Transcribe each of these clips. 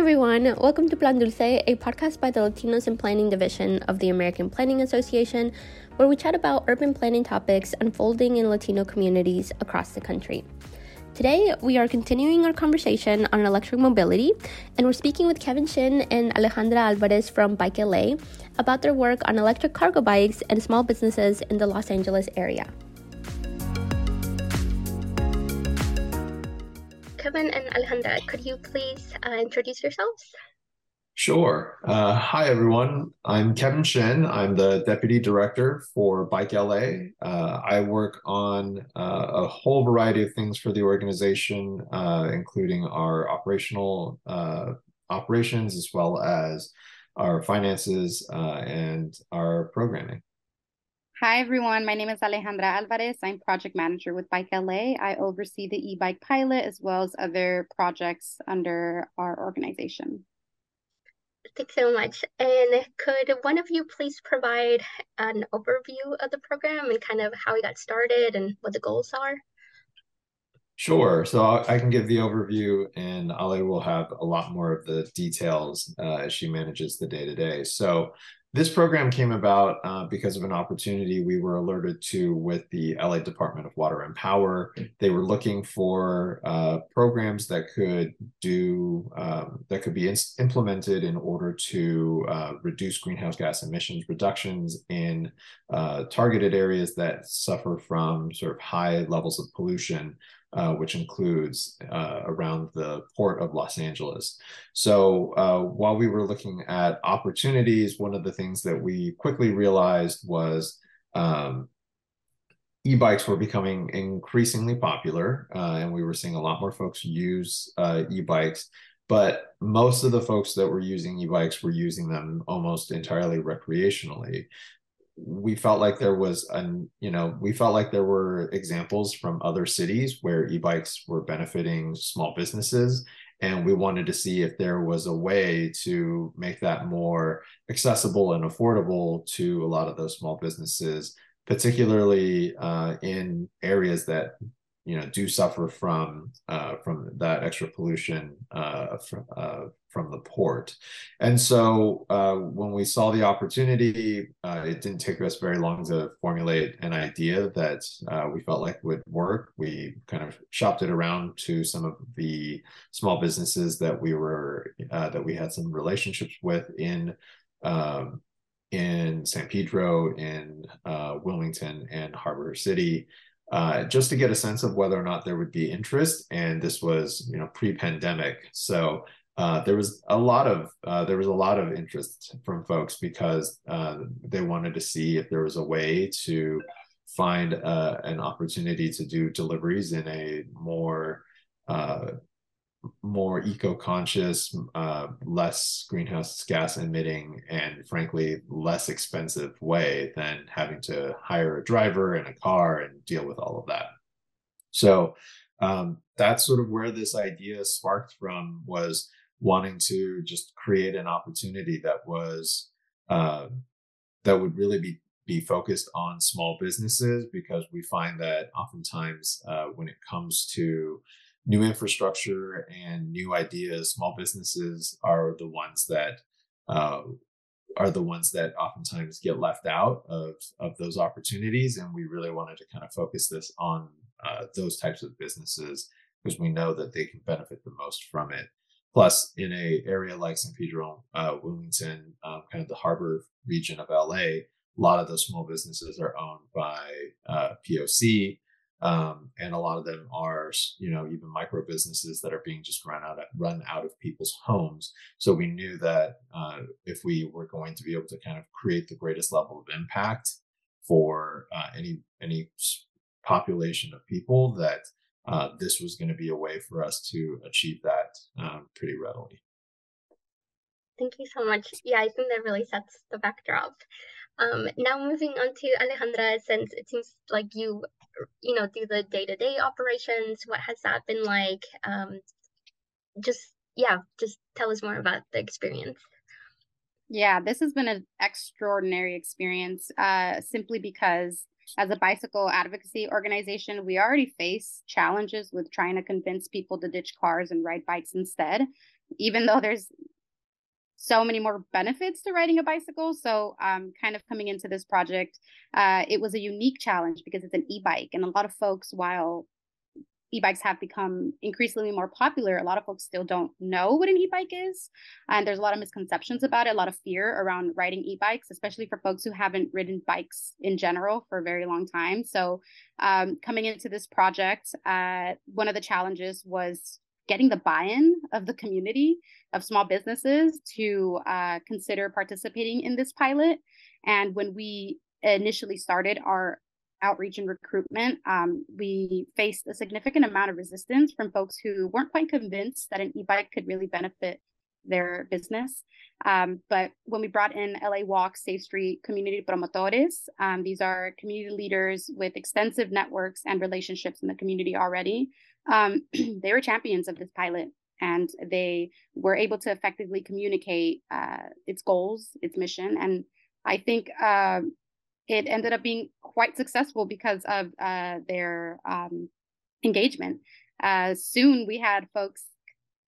everyone. Welcome to Plan Dulce, a podcast by the Latinos in Planning Division of the American Planning Association, where we chat about urban planning topics unfolding in Latino communities across the country. Today, we are continuing our conversation on electric mobility, and we're speaking with Kevin Shin and Alejandra Alvarez from Bike LA about their work on electric cargo bikes and small businesses in the Los Angeles area. Kevin and Alejandra, could you please uh, introduce yourselves? Sure. Uh, hi, everyone. I'm Kevin Shin. I'm the Deputy Director for Bike LA. Uh, I work on uh, a whole variety of things for the organization, uh, including our operational uh, operations as well as our finances and our programming. Hi, everyone. My name is Alejandra Alvarez. I'm project manager with Bike LA. I oversee the e-bike pilot as well as other projects under our organization. Thanks so much. And could one of you please provide an overview of the program and kind of how we got started and what the goals are? Sure. So I can give the overview, and Ali will have a lot more of the details uh, as she manages the day to day. So this program came about uh, because of an opportunity we were alerted to with the LA Department of Water and Power. They were looking for uh, programs that could do um, that could be in- implemented in order to uh, reduce greenhouse gas emissions reductions in uh, targeted areas that suffer from sort of high levels of pollution uh, which includes uh, around the port of Los Angeles. So uh, while we were looking at opportunities, one of the things that we quickly realized was um, e-bikes were becoming increasingly popular, uh, and we were seeing a lot more folks use uh, e-bikes. But most of the folks that were using e-bikes were using them almost entirely recreationally we felt like there was an you know we felt like there were examples from other cities where e-bikes were benefiting small businesses. And we wanted to see if there was a way to make that more accessible and affordable to a lot of those small businesses particularly uh, in areas that you know do suffer from uh, from that extra pollution uh, from uh, from the port. And so uh, when we saw the opportunity, uh, it didn't take us very long to formulate an idea that uh, we felt like would work. We kind of shopped it around to some of the small businesses that we were that we had some relationships with in. Um, in San Pedro, in Wilmington, and Harbor City, uh, just to get a sense of whether or not there would be interest. And this was, you know, pre-pandemic, so uh, there was a lot of uh, there was a lot of interest from folks because uh, they wanted to see if there was a way to find uh, an opportunity to do deliveries in a more more eco-conscious, uh, less greenhouse gas emitting, and frankly less expensive way than having to hire a driver and a car and deal with all of that. So um, that's sort of where this idea sparked from was wanting to just create an opportunity that was uh, that would really be be focused on small businesses because we find that oftentimes uh, when it comes to new infrastructure and new ideas, small businesses are the ones that uh, are the ones that oftentimes get left out of of those opportunities. And we really wanted to kind of focus this on uh, those types of businesses because we know that they can benefit the most from it. Plus, in a area like San Pedro, uh, Wilmington, um, kind of the harbor region of LA, a lot of those small businesses are owned by uh, POC, um, and a lot of them are you know even micro businesses that are being just run out of, run out of people's homes. So we knew that uh, if we were going to be able to kind of create the greatest level of impact for uh, any any population of people that uh, this was going to be a way for us to achieve that um, pretty readily. Thank you so much. Yeah i think that really sets the backdrop. Um, now moving on to Alejandra, since it seems like you you know, do the day to day operations? What has that been like? Um, just, yeah, just tell us more about the experience. Yeah, this has been an extraordinary experience uh, simply because as a bicycle advocacy organization, we already face challenges with trying to convince people to ditch cars and ride bikes instead. even though there's so many more benefits to riding a bicycle. So, um, kind of coming into this project, uh, it was a unique challenge because it's an e-bike, and a lot of folks, while e-bikes have become increasingly more popular a lot of folks still don't know what an e-bike is and there's a lot of misconceptions about it a lot of fear around riding e-bikes especially for folks who haven't ridden bikes in general for a very long time so um, coming into this project uh, one of the challenges was getting the buy-in of the community of small businesses to uh, consider participating in this pilot and when we initially started our outreach and recruitment, um, we faced a significant amount of resistance from folks who weren't quite convinced that an e-bike could really benefit their business. Um, but when we brought in LA Walk Safe Street Community Promotores, um, these are community leaders with extensive networks and relationships in the community already. Um, they were champions of this pilot and they were able to effectively communicate uh, its goals, its mission. And I think uh, it ended up being quite successful because of uh, their um, engagement. Uh, soon we had folks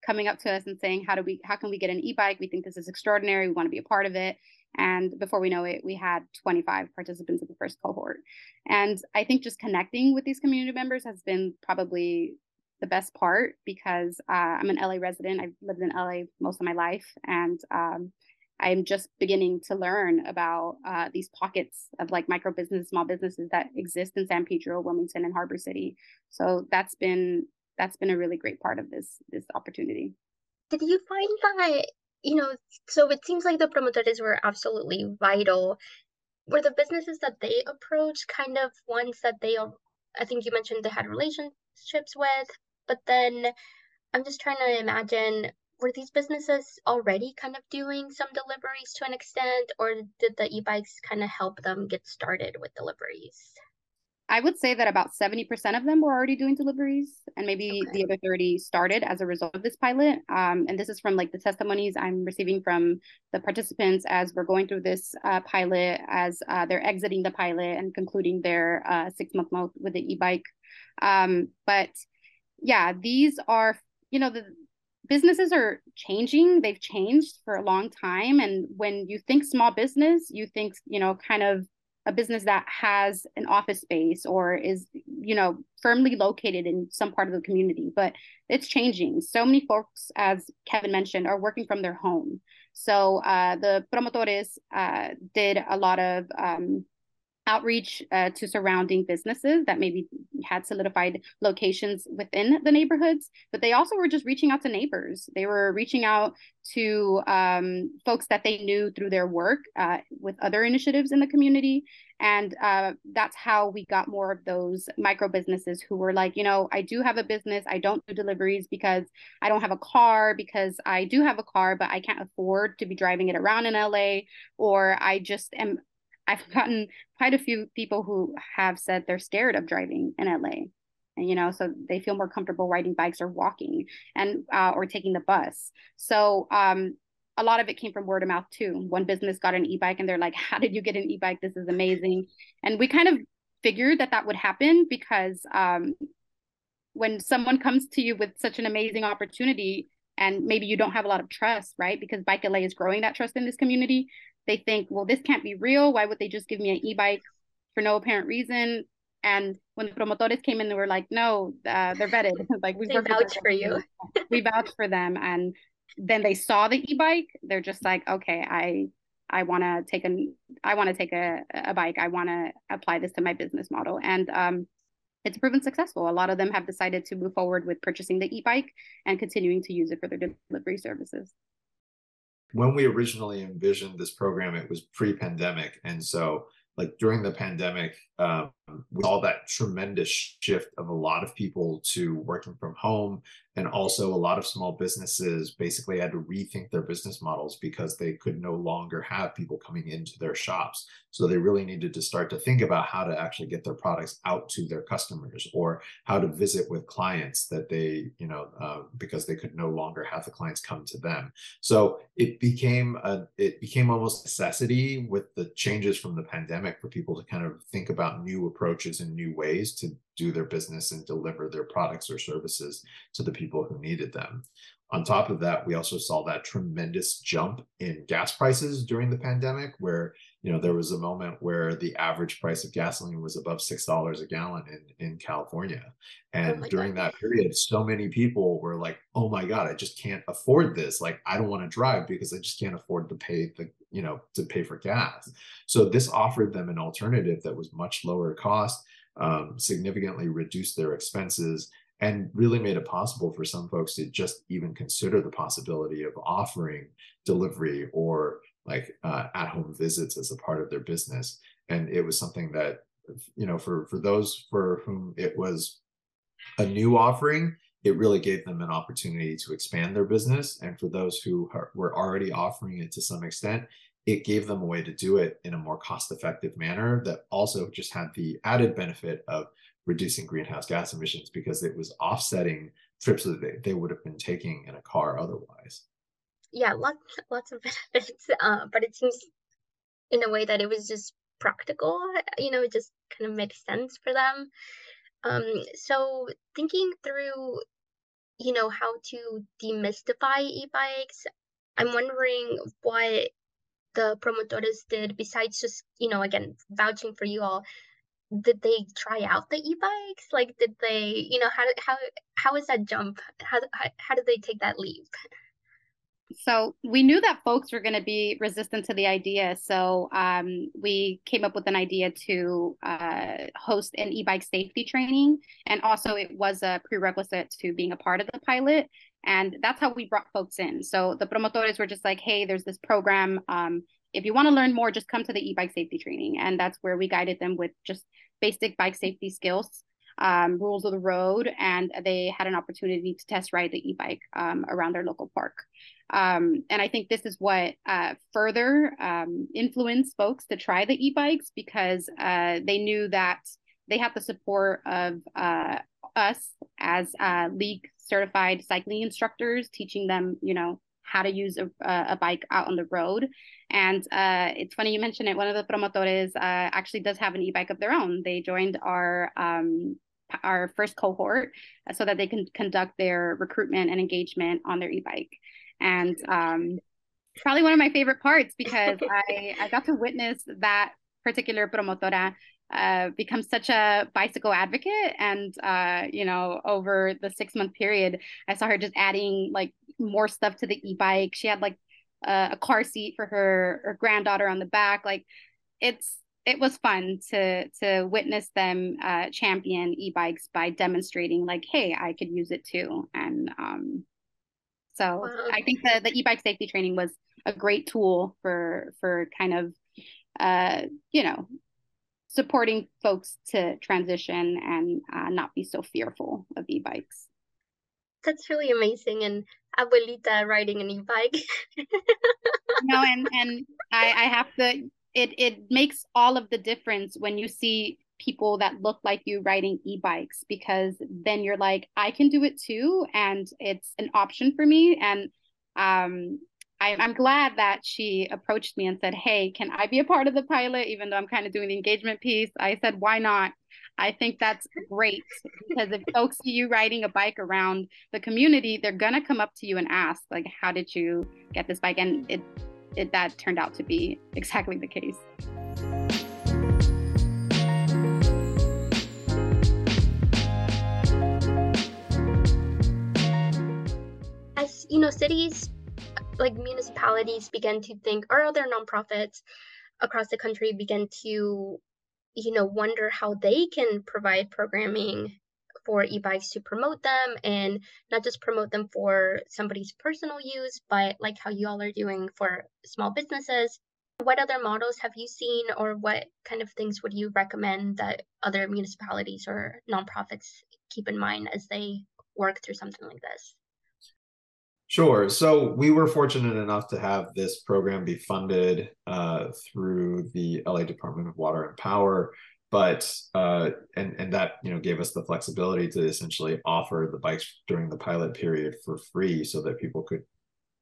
coming up to us and saying, "How do we? How can we get an e-bike? We think this is extraordinary. We want to be a part of it." And before we know it, we had 25 participants in the first cohort. And I think just connecting with these community members has been probably the best part because uh, I'm an LA resident. I've lived in LA most of my life, and um, I'm just beginning to learn about uh, these pockets of like micro business, small businesses that exist in San Pedro, Wilmington, and Harbor City. So that's been that's been a really great part of this this opportunity. Did you find that you know? So it seems like the promoters were absolutely vital. Were the businesses that they approached kind of ones that they, I think you mentioned they had relationships with, but then I'm just trying to imagine were these businesses already kind of doing some deliveries to an extent, or did the e-bikes kind of help them get started with deliveries? I would say that about 70% of them were already doing deliveries, and maybe okay. the other 30 started as a result of this pilot. Um, and this is from like the testimonies I'm receiving from the participants as we're going through this uh, pilot, as uh, they're exiting the pilot and concluding their uh, six month month with the e bike. Um, but yeah, these are, you know, the, businesses are changing. They've changed for a long time. And when you think small business you think you know kind of a business that has an office space or is you know firmly located in some part of the community but it's changing. So many folks as kevin mentioned are working from their home. So uh, the promotores uh, did a lot of um, outreach uh, to surrounding businesses that maybe had solidified locations within the neighborhoods but they also were just reaching out to neighbors. They were reaching out to um, folks that they knew through their work uh, with other initiatives in the community. And uh, that's how we got more of those micro businesses who were like you know i do have a business. I don't do deliveries because i don't have a car because i do have a car but i can't afford to be driving it around in la or i just am I've gotten quite a few people who have said they're scared of driving in LA. And, you know, so they feel more comfortable riding bikes or walking and uh, or taking the bus. So um, a lot of it came from word of mouth too. One business got an e-bike and they're like, "How did you get an e-bike? This is amazing." And we kind of figured that that would happen because um, when someone comes to you with such an amazing opportunity and maybe you don't have a lot of trust, right? Because Bike LA is growing that trust in this community they think, well, this can't be real. Why would they just give me an e-bike for no apparent reason? And when the promotores came in, they were like, no, uh, they're vetted. like we vouch for you. we vouch for them. And then they saw the e-bike. They're just like, okay, I I want to take an I want to take a, a bike. I want to apply this to my business model. And um, it's proven successful. A lot of them have decided to move forward with purchasing the e-bike and continuing to use it for their delivery services when we originally envisioned this program, it was pre-pandemic, and so like during the pandemic, um, we saw that tremendous shift of a lot of people to working from home, and also a lot of small businesses basically had to rethink their business models because they could no longer have people coming into their shops. So they really needed to start to think about how to actually get their products out to their customers or how to visit with clients that they, you know, uh, because they could no longer have the clients come to them. So it became a, it became almost a necessity with the changes from the pandemic for people to kind of think about new approaches and new ways to do their business and deliver their products or services to the people who needed them. On top of that, we also saw that tremendous jump in gas prices during the pandemic, where you know there was a moment where the average price of gasoline was above six dollars a gallon in in California, oh and oh during God. that period, so many people were like, "Oh my God, I just can't afford this. Like, I don't want to drive because I just can't afford to pay the you know to pay for gas." So this offered them an alternative that was much lower cost, um, significantly reduced their expenses and really made it possible for some folks to just even consider the possibility of offering delivery or like uh, at home visits as a part of their business. And it was something that you know for for those for whom it was a new offering it really gave them an opportunity to expand their business. And for those who are, were already offering it to some extent it gave them a way to do it in a more cost effective manner that also just had the added benefit of reducing greenhouse gas emissions because it was offsetting trips that they, they would have been taking in a car otherwise. Yeah, lots lots of benefits, uh, but it seems in a way that it was just practical. You know, it just kind of makes sense for them. Um, so thinking through, you know, how to demystify e-bikes, I'm wondering what the promotores did besides just, you know, again, vouching for you all did they try out the e-bikes? Like did they you know how how how is that jump? How how, how did they take that leap? So we knew that folks were going to be resistant to the idea so um, we came up with an idea to uh, host an e-bike safety training and also it was a prerequisite to being a part of the pilot and that's how we brought folks in so the promotores were just like hey there's this program um, if you want to learn more, just come to the e-bike safety training. And that's where we guided them with just basic bike safety skills, um, rules of the road, and they had an opportunity to test ride the e-bike um, around their local park. Um, and I think this is what uh, further um, influenced folks to try the e-bikes because uh, they knew that they have the support of uh, us as uh, league certified cycling instructors, teaching them, you know, how to use a, a bike out on the road. And uh, it's funny you mentioned it. One of the promotores uh, actually does have an e-bike of their own. They joined our um, our first cohort so that they can conduct their recruitment and engagement on their e-bike. And um, probably one of my favorite parts because I, I got to witness that particular promotora uh, become such a bicycle advocate. And, uh, you know, over the six month period, I saw her just adding like more stuff to the e-bike. She had like uh, a car seat for her, her granddaughter on the back. Like it's, it was fun to to witness them uh, champion e-bikes by demonstrating like hey i could use it too and um, so wow. i think the, the e-bike safety training was a great tool for for kind of uh, you know supporting folks to transition and uh, not be so fearful of e-bikes. That's really amazing. And abuelita riding an e-bike. no, and and I, I have to. It it makes all of the difference when you see people that look like you riding e-bikes because then you're like I can do it too, and it's an option for me. And um, I, I'm glad that she approached me and said, Hey, can I be a part of the pilot? Even though I'm kind of doing the engagement piece, I said, Why not? I think that's great because if folks see you riding a bike around the community, they're gonna come up to you and ask, like, how did you get this bike? And it, it that turned out to be exactly the case. As you know, cities like municipalities begin to think or other nonprofits across the country begin to you know wonder how they can provide programming for e-bikes to promote them and not just promote them for somebody's personal use but like how you all are doing for small businesses. What other models have you seen or what kind of things would you recommend that other municipalities or nonprofits keep in mind as they work through something like this Sure. So we were fortunate enough to have this program be funded uh, through the LA Department of Water and Power, but uh, and and that you know gave us the flexibility to essentially offer the bikes during the pilot period for free, so that people could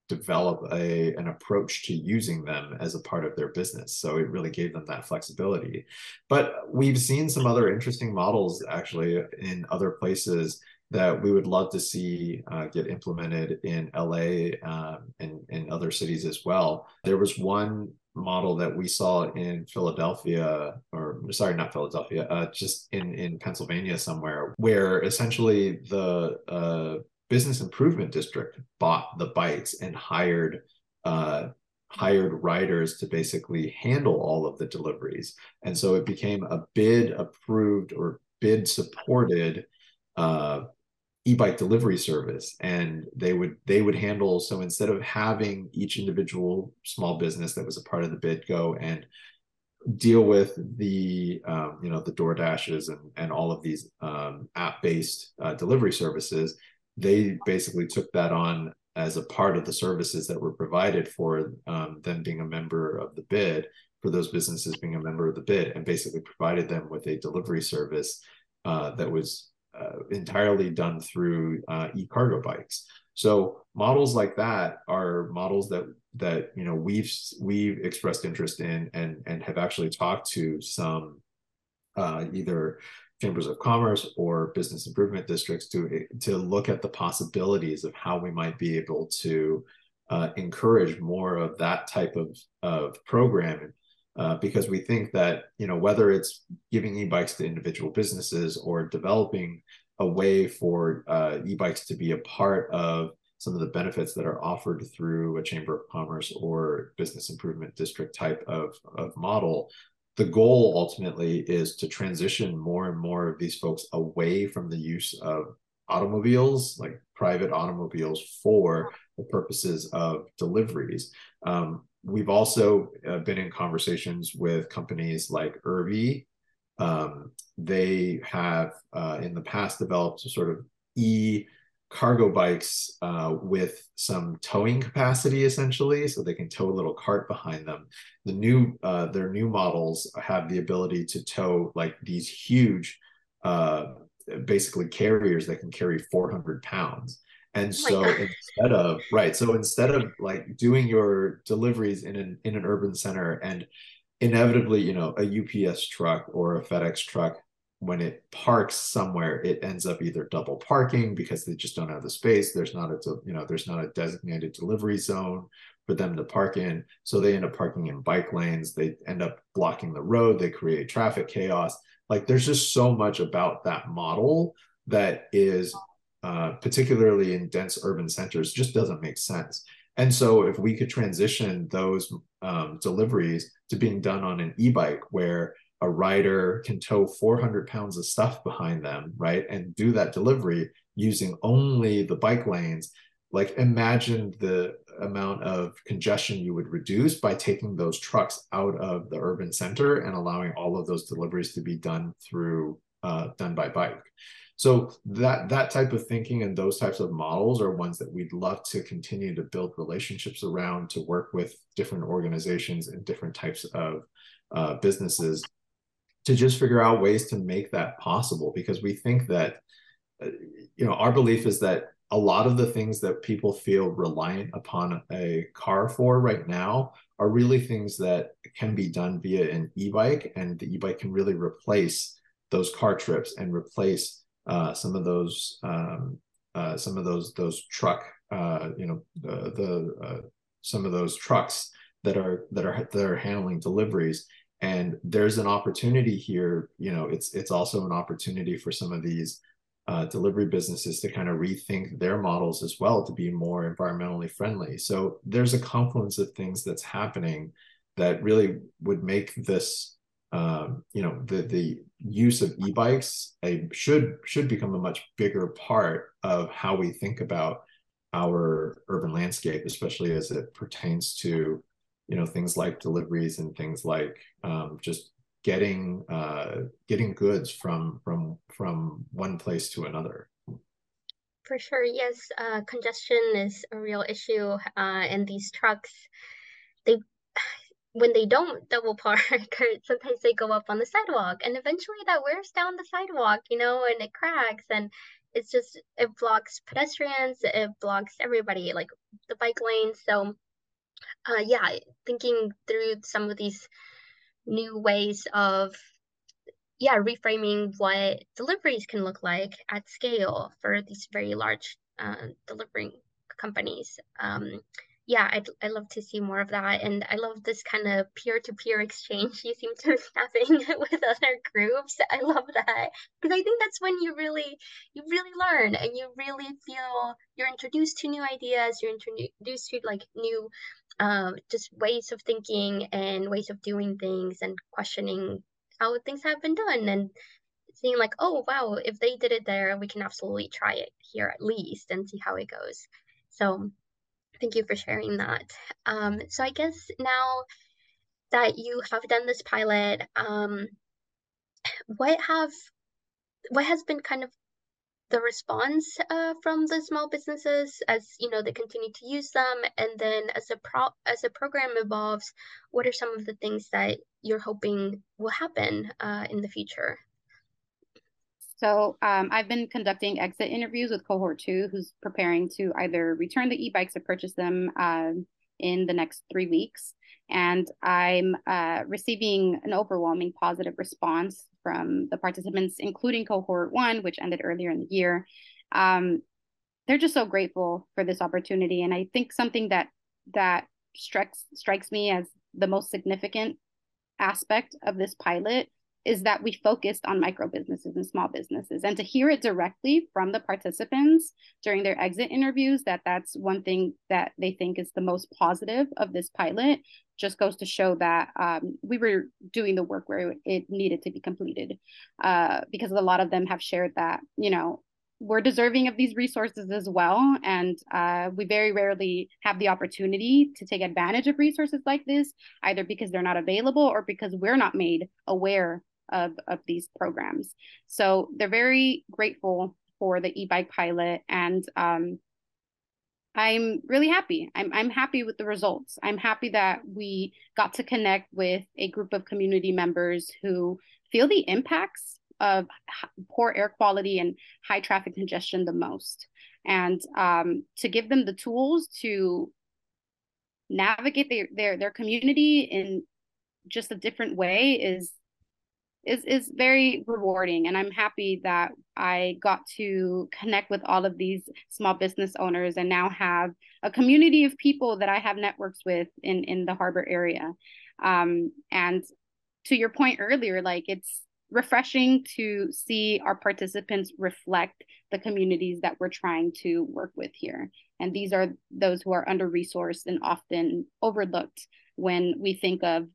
develop a an approach to using them as a part of their business. So it really gave them that flexibility. But we've seen some other interesting models actually in other places that we would love to see uh, get implemented in LA um, and in other cities as well. There was one model that we saw in Philadelphia, or sorry, not Philadelphia, uh, just in in Pennsylvania somewhere, where essentially the uh, business improvement district bought the bikes and hired uh, hired riders to basically handle all of the deliveries, and so it became a bid approved or bid supported uh, e-bike delivery service and they would they would handle so instead of having each individual small business that was a part of the bid go and deal with the um, you know the door dashes and and all of these um, app-based uh, delivery services they basically took that on as a part of the services that were provided for um, them being a member of the bid for those businesses being a member of the bid and basically provided them with a delivery service uh, that was uh, entirely done through uh, e-cargo bikes. So models like that are models that that you know we've we've expressed interest in and and have actually talked to some uh, either chambers of commerce or business improvement districts to to look at the possibilities of how we might be able to uh, encourage more of that type of of programming uh, because we think that you know whether it's giving e-bikes to individual businesses or developing a way for uh, e-bikes to be a part of some of the benefits that are offered through a chamber of commerce or business improvement district type of, of model the goal ultimately is to transition more and more of these folks away from the use of automobiles like private automobiles for the purposes of deliveries. Um, we've also uh, been in conversations with companies like Urbi. Um, they have uh, in the past developed sort of e cargo bikes uh, with some towing capacity essentially so they can tow a little cart behind them the new uh, their new models have the ability to tow like these huge uh, basically carriers that can carry 400 pounds and oh so instead of right, so instead of like doing your deliveries in an in an urban center and inevitably, you know, a UPS truck or a FedEx truck when it parks somewhere it ends up either double parking because they just don't have the space there's not a you know there's not a designated delivery zone for them to park in. So they end up parking in bike lanes they end up blocking the road they create traffic chaos. Like there's just so much about that model that is uh, particularly in dense urban centers, just doesn't make sense. And so, if we could transition those um, deliveries to being done on an e-bike, where a rider can tow 400 pounds of stuff behind them, right, and do that delivery using only the bike lanes, like imagine the amount of congestion you would reduce by taking those trucks out of the urban center and allowing all of those deliveries to be done through uh, done by bike. So that that type of thinking and those types of models are ones that we'd love to continue to build relationships around to work with different organizations and different types of uh, businesses to just figure out ways to make that possible. Because we think that uh, you know our belief is that a lot of the things that people feel reliant upon a car for right now are really things that can be done via an e-bike and the e-bike can really replace those car trips and replace uh, some of those um, uh, some of those those truck uh, you know the, the uh, some of those trucks that are that are that are handling deliveries. And there's an opportunity here you know it's it's also an opportunity for some of these uh, delivery businesses to kind of rethink their models as well to be more environmentally friendly. So there's a confluence of things that's happening that really would make this um, you know the the use of e-bikes a, should should become a much bigger part of how we think about our urban landscape especially as it pertains to you know things like deliveries and things like um, just getting uh, getting goods from from from one place to another. For sure yes uh, congestion is a real issue uh, and these trucks. They when they don't double park, or sometimes they go up on the sidewalk and eventually that wears down the sidewalk, you know, and it cracks and it's just it blocks pedestrians, it blocks everybody, like the bike lanes. So uh yeah, thinking through some of these new ways of yeah, reframing what deliveries can look like at scale for these very large uh, delivering companies. Um, yeah, I'd, I'd love to see more of that. And I love this kind of peer to peer exchange you seem to be having with other groups. I love that because I think that's when you really, you really learn and you really feel you're introduced to new ideas, you're introduced to like new, uh, just ways of thinking and ways of doing things and questioning how things have been done and seeing like, oh, wow, if they did it there, we can absolutely try it here at least and see how it goes. So Thank you for sharing that. Um, so I guess now that you have done this pilot, um, what have what has been kind of the response uh, from the small businesses as you know they continue to use them, and then as a pro as a program evolves, what are some of the things that you're hoping will happen uh, in the future? So um, I've been conducting exit interviews with cohort two, who's preparing to either return the e-bikes or purchase them uh, in the next three weeks. And I'm uh, receiving an overwhelming positive response from the participants, including cohort one, which ended earlier in the year. Um, they're just so grateful for this opportunity, and I think something that that strikes strikes me as the most significant aspect of this pilot is that we focused on micro businesses and small businesses and to hear it directly from the participants during their exit interviews that that's one thing that they think is the most positive of this pilot just goes to show that um, we were doing the work where it needed to be completed uh, because a lot of them have shared that you know we're deserving of these resources as well. And uh, we very rarely have the opportunity to take advantage of resources like this, either because they're not available or because we're not made aware of, of these programs. So they're very grateful for the e-bike pilot and um, I'm really happy. I'm I'm happy with the results. I'm happy that we got to connect with a group of community members who feel the impacts of poor air quality and high traffic congestion the most, and um, to give them the tools to navigate their their their community in just a different way is is is very rewarding and i'm happy that i got to connect with all of these small business owners and now have a community of people that i have networks with in in the harbor area. Um, and to your point earlier like it's refreshing to see our participants reflect the communities that we're trying to work with here. And these are those who are under resourced and often overlooked when we think of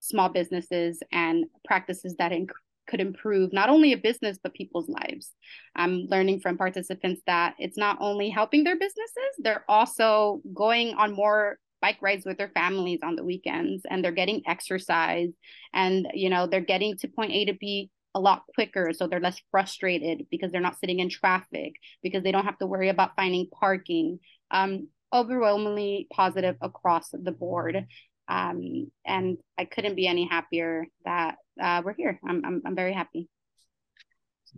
small businesses and practices that inc- could improve not only a business but people's lives. I'm learning from participants that it's not only helping their businesses, they're also going on more bike rides with their families on the weekends and they're getting exercise and you know they're getting to point A to B a lot quicker so they're less frustrated because they're not sitting in traffic because they don't have to worry about finding parking um overwhelmingly positive across the board um, and I couldn't be any happier that uh, we're here. I'm, I'm, I'm very happy.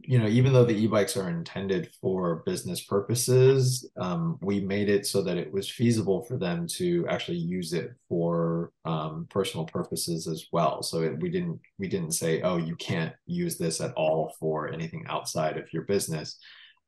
You know, even though the e-bikes are intended for business purposes, um, we made it so that it was feasible for them to actually use it for um, personal purposes as well. So it, we didn't we didn't say, oh, you can't use this at all for anything outside of your business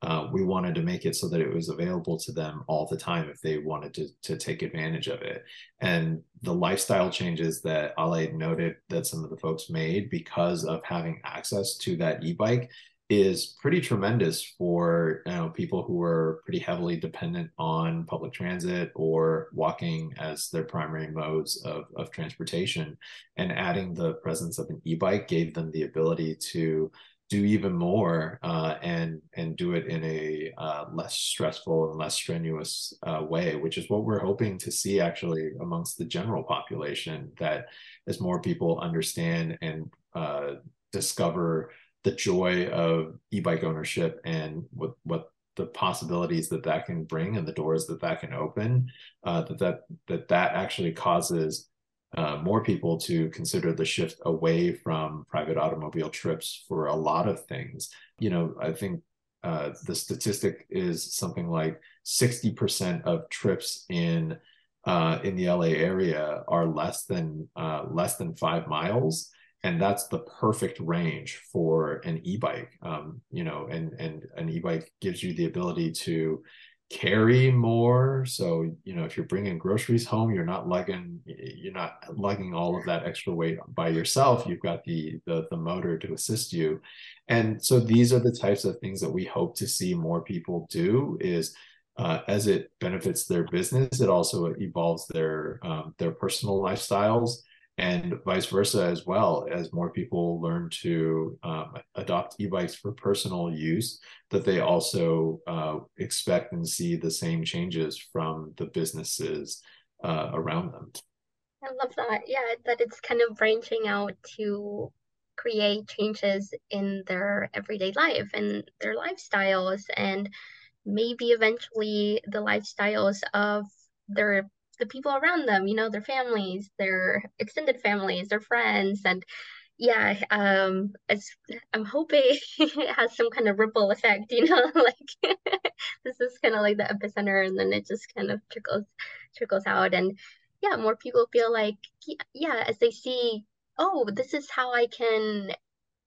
uh, we wanted to make it so that it was available to them all the time if they wanted to, to take advantage of it. And the lifestyle changes that Ale noted that some of the folks made because of having access to that e-bike is pretty tremendous for you know people who are pretty heavily dependent on public transit or walking as their primary modes of, of transportation and adding the presence of an e-bike gave them the ability to do even more uh, and and do it in a uh, less stressful and less strenuous uh, way, which is what we're hoping to see actually amongst the general population. That as more people understand and uh, discover the joy of e-bike ownership and what what the possibilities that that can bring and the doors that that can open, uh, that that that that actually causes uh, more people to consider the shift away from private automobile trips for a lot of things. You know, I think uh, the statistic is something like 60% of trips in uh, in the LA area are less than uh, less than five miles, and that's the perfect range for an e-bike um, you know and and an e-bike gives you the ability to carry more. So you know if you're bringing groceries home you're not lugging you're not lugging all of that extra weight by yourself. You've got the the, the motor to assist you. And so these are the types of things that we hope to see more people do is uh, as it benefits their business it also evolves their um, their personal lifestyles and vice versa as well as more people learn to um, adopt e-bikes for personal use that they also uh, expect and see the same changes from the businesses uh, around them. I love that. Yeah that it's kind of branching out to create changes in their everyday life and their lifestyles and maybe eventually the lifestyles of their the people around them, you know, their families, their extended families, their friends, and yeah, um, it's, I'm hoping it has some kind of ripple effect, you know, like this is kind of like the epicenter, and then it just kind of trickles trickles out, and yeah, more people feel like yeah, as they see, oh, this is how I can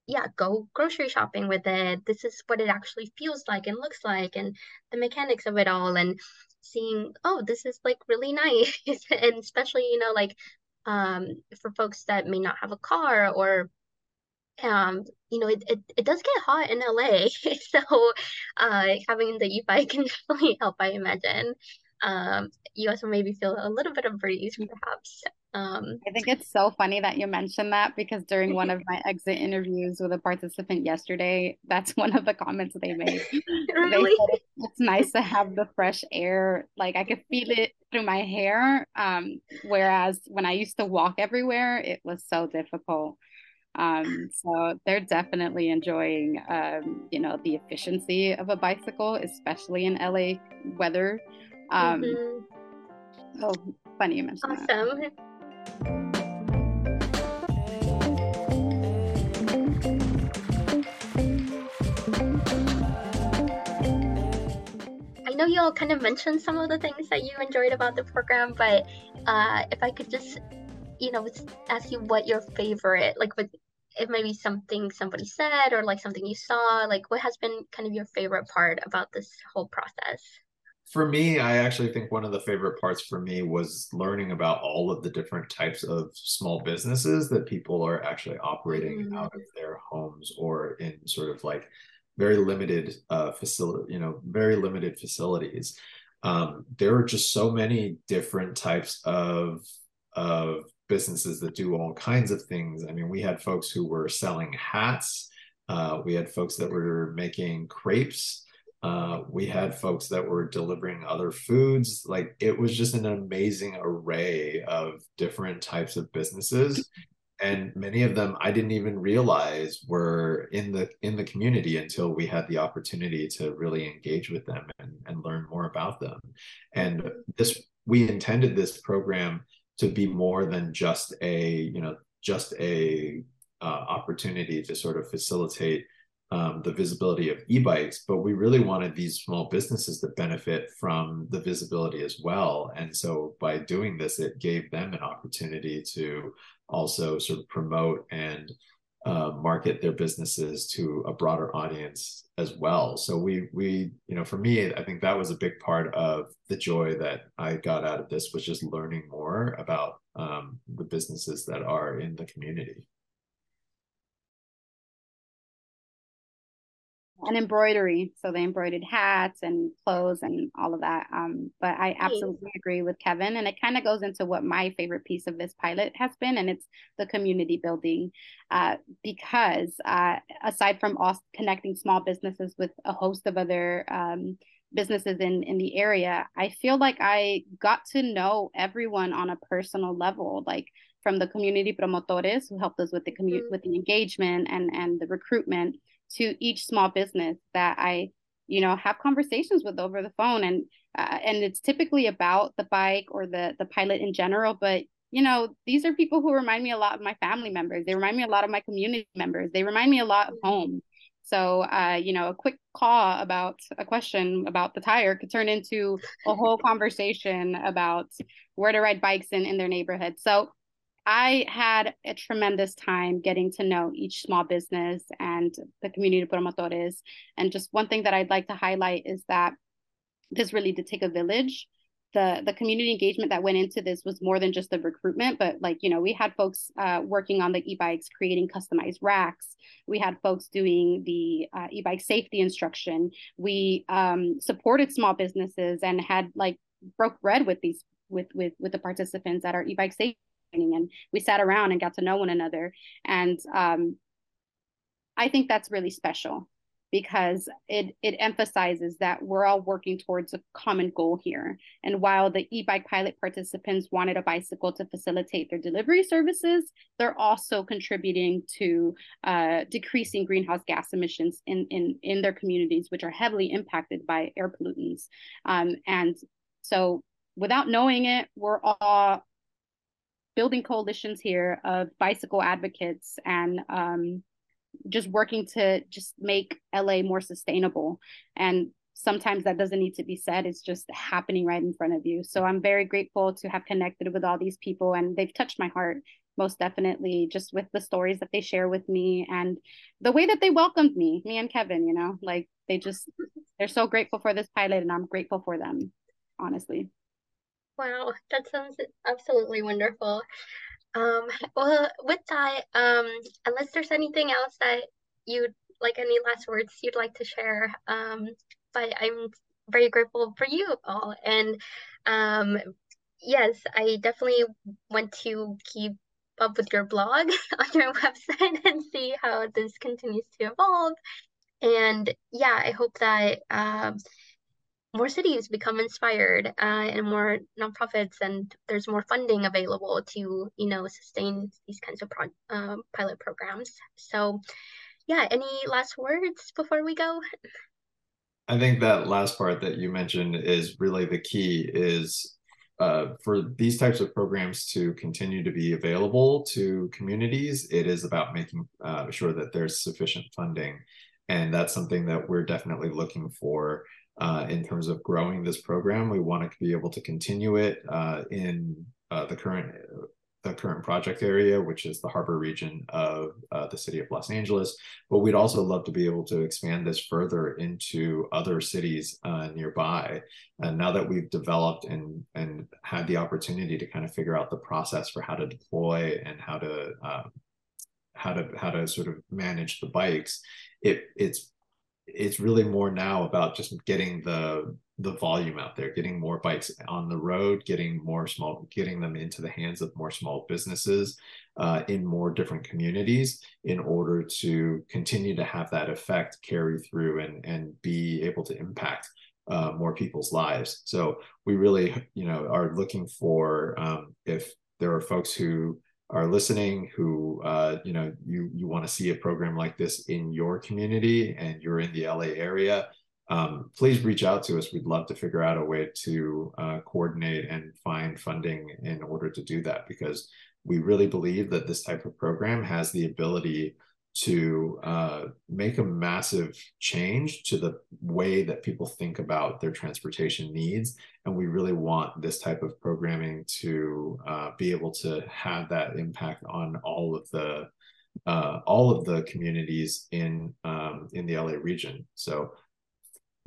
yeah, go grocery shopping with it. This is what it actually feels like and looks like, and the mechanics of it all. And seeing oh this is like really nice and especially you know like um for folks that may not have a car or um you know it, it, it does get hot in la so uh having the e-bike can definitely help i imagine um you also maybe feel a little bit of breeze perhaps um, I think it's so funny that you mentioned that because during one of my exit interviews with a participant yesterday, that's one of the comments they made. really? They it's nice to have the fresh air. Like I could feel it through my hair. Um, whereas when I used to walk everywhere, it was so difficult. Um, so they're definitely enjoying, um, you know, the efficiency of a bicycle, especially in LA weather. Um, mm-hmm. Oh, funny you mentioned awesome. that. Know you all kind of mentioned some of the things that you enjoyed about the program, but uh, if I could just, you know, ask you what your favorite, like, what it may be something somebody said or like something you saw, like, what has been kind of your favorite part about this whole process? for me, I actually think one of the favorite parts for me was learning about all of the different types of small businesses that people are actually operating mm-hmm. out of their homes or in sort of like very limited uh, facility, you know, very limited facilities. Um, there are just so many different types of of businesses that do all kinds of things. I mean, we had folks who were selling hats. Uh, we had folks that were making crepes. Uh, we had folks that were delivering other foods. Like it was just an amazing array of different types of businesses. And many of them I didn't even realize were in the in the community until we had the opportunity to really engage with them and, and learn more about them. And this we intended this program to be more than just a, you know, just a uh, opportunity to sort of facilitate um, the visibility of e-bikes, but we really wanted these small businesses to benefit from the visibility as well. And so by doing this, it gave them an opportunity to also sort of promote and uh, market their businesses to a broader audience as well. So we we you know for me, I think that was a big part of the joy that I got out of this was just learning more about um, the businesses that are in the community. And embroidery. So they embroidered hats and clothes and all of that. Um, but I absolutely agree with Kevin. And it kind of goes into what my favorite piece of this pilot has been, and it's the community building. Uh, because uh, aside from us connecting small businesses with a host of other um, businesses in, in the area, I feel like I got to know everyone on a personal level. Like from the community promotores who helped us with the commu- mm-hmm. with the engagement and and the recruitment to each small business that I, you know, have conversations with over the phone, and uh, and it's typically about the bike or the the pilot in general, but you know, these are people who remind me a lot of my family members. They remind me a lot of my community members. They remind me a lot of home. So, uh, you know, a quick call about a question about the tire could turn into a whole conversation about where to ride bikes in, in their neighborhood. So I had a tremendous time getting to know each small business and the community of promotores. And just one thing that I'd like to highlight is that this really did take a village. The the community engagement that went into this was more than just the recruitment, but like you know, we had folks uh, working on the e-bikes, creating customized racks. We had folks doing the uh, e-bike safety instruction. We um, supported small businesses and had like broke bread with these with with with the participants at our e-bike safety and we sat around and got to know one another. And um, i think that's really special because it it emphasizes that we're all working towards a common goal here. And while the e-bike pilot participants wanted a bicycle to facilitate their delivery services they're also contributing to uh, decreasing greenhouse gas emissions in, in in their communities which are heavily impacted by air pollutants. Um, and so without knowing it we're all building coalitions here of bicycle advocates and um, just working to just make LA more sustainable. And sometimes that doesn't need to be said, it's just happening right in front of you. So I'm very grateful to have connected with all these people, and they've touched my heart most definitely just with the stories that they share with me and the way that they welcomed me me and kevin you know like they just they're so grateful for this pilot and i'm grateful for them honestly Wow, that sounds absolutely wonderful. Um, well, with that, um, unless there's anything else that you'd like, any last words you'd like to share, um, but I'm very grateful for you all. And um, yes, I definitely want to keep up with your blog on your website and see how this continues to evolve. And yeah, I hope that um, more cities become inspired uh, and more nonprofits and there's more funding available to you know sustain these kinds of pro- uh, pilot programs so yeah any last words before we go i think that last part that you mentioned is really the key is uh, for these types of programs to continue to be available to communities, it is about making uh, sure that there's sufficient funding. And that's something that we're definitely looking for uh, in terms of growing this program. We want to be able to continue it uh, in uh, the current the current project area, which is the harbor region of uh, the city of Los Angeles. But we'd also love to be able to expand this further into other cities uh, nearby. And now that we've developed and and had the opportunity to kind of figure out the process for how to deploy and how to um, how to how to sort of manage the bikes, it it's it's really more now about just getting the the volume out there getting more bikes on the road getting more small getting them into the hands of more small businesses uh, in more different communities in order to continue to have that effect carry through and and be able to impact uh, more people's lives. So we really you know are looking for um, if there are folks who are listening who uh, you know you you want to see a program like this in your community and you're in the LA area, um, please reach out to us. We'd love to figure out a way to uh, coordinate and find funding in order to do that because we really believe that this type of program has the ability to uh, make a massive change to the way that people think about their transportation needs. And we really want this type of programming to uh, be able to have that impact on all of the uh, all of the communities in um, in the LA region. So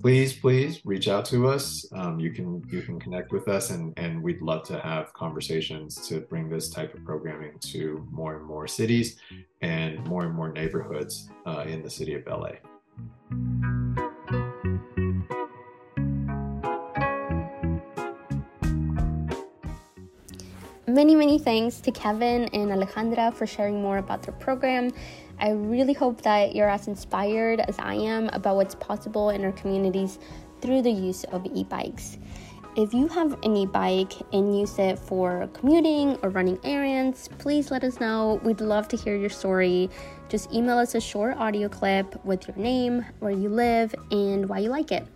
please please reach out to us. Um, you can you can connect with us and and we'd love to have conversations to bring this type of programming to more and more cities and more and more neighborhoods uh, in the city of la Many, many thanks to Kevin and Alejandra for sharing more about their program I really hope that you're as inspired as I am about what's possible in our communities through the use of e bikes. If you have an e bike and use it for commuting or running errands, please let us know. We'd love to hear your story. Just email us a short audio clip with your name, where you live, and why you like it.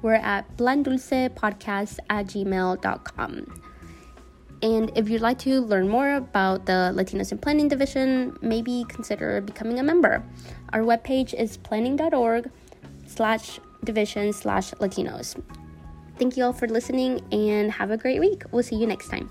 We're at plandulcepodcast at gmail.com. And if you'd like to learn more about the Latinos in Planning Division, maybe consider becoming a member. Our webpage is planning.org slash division slash Latinos. Thank you all for listening and have a great week. We'll see you next time.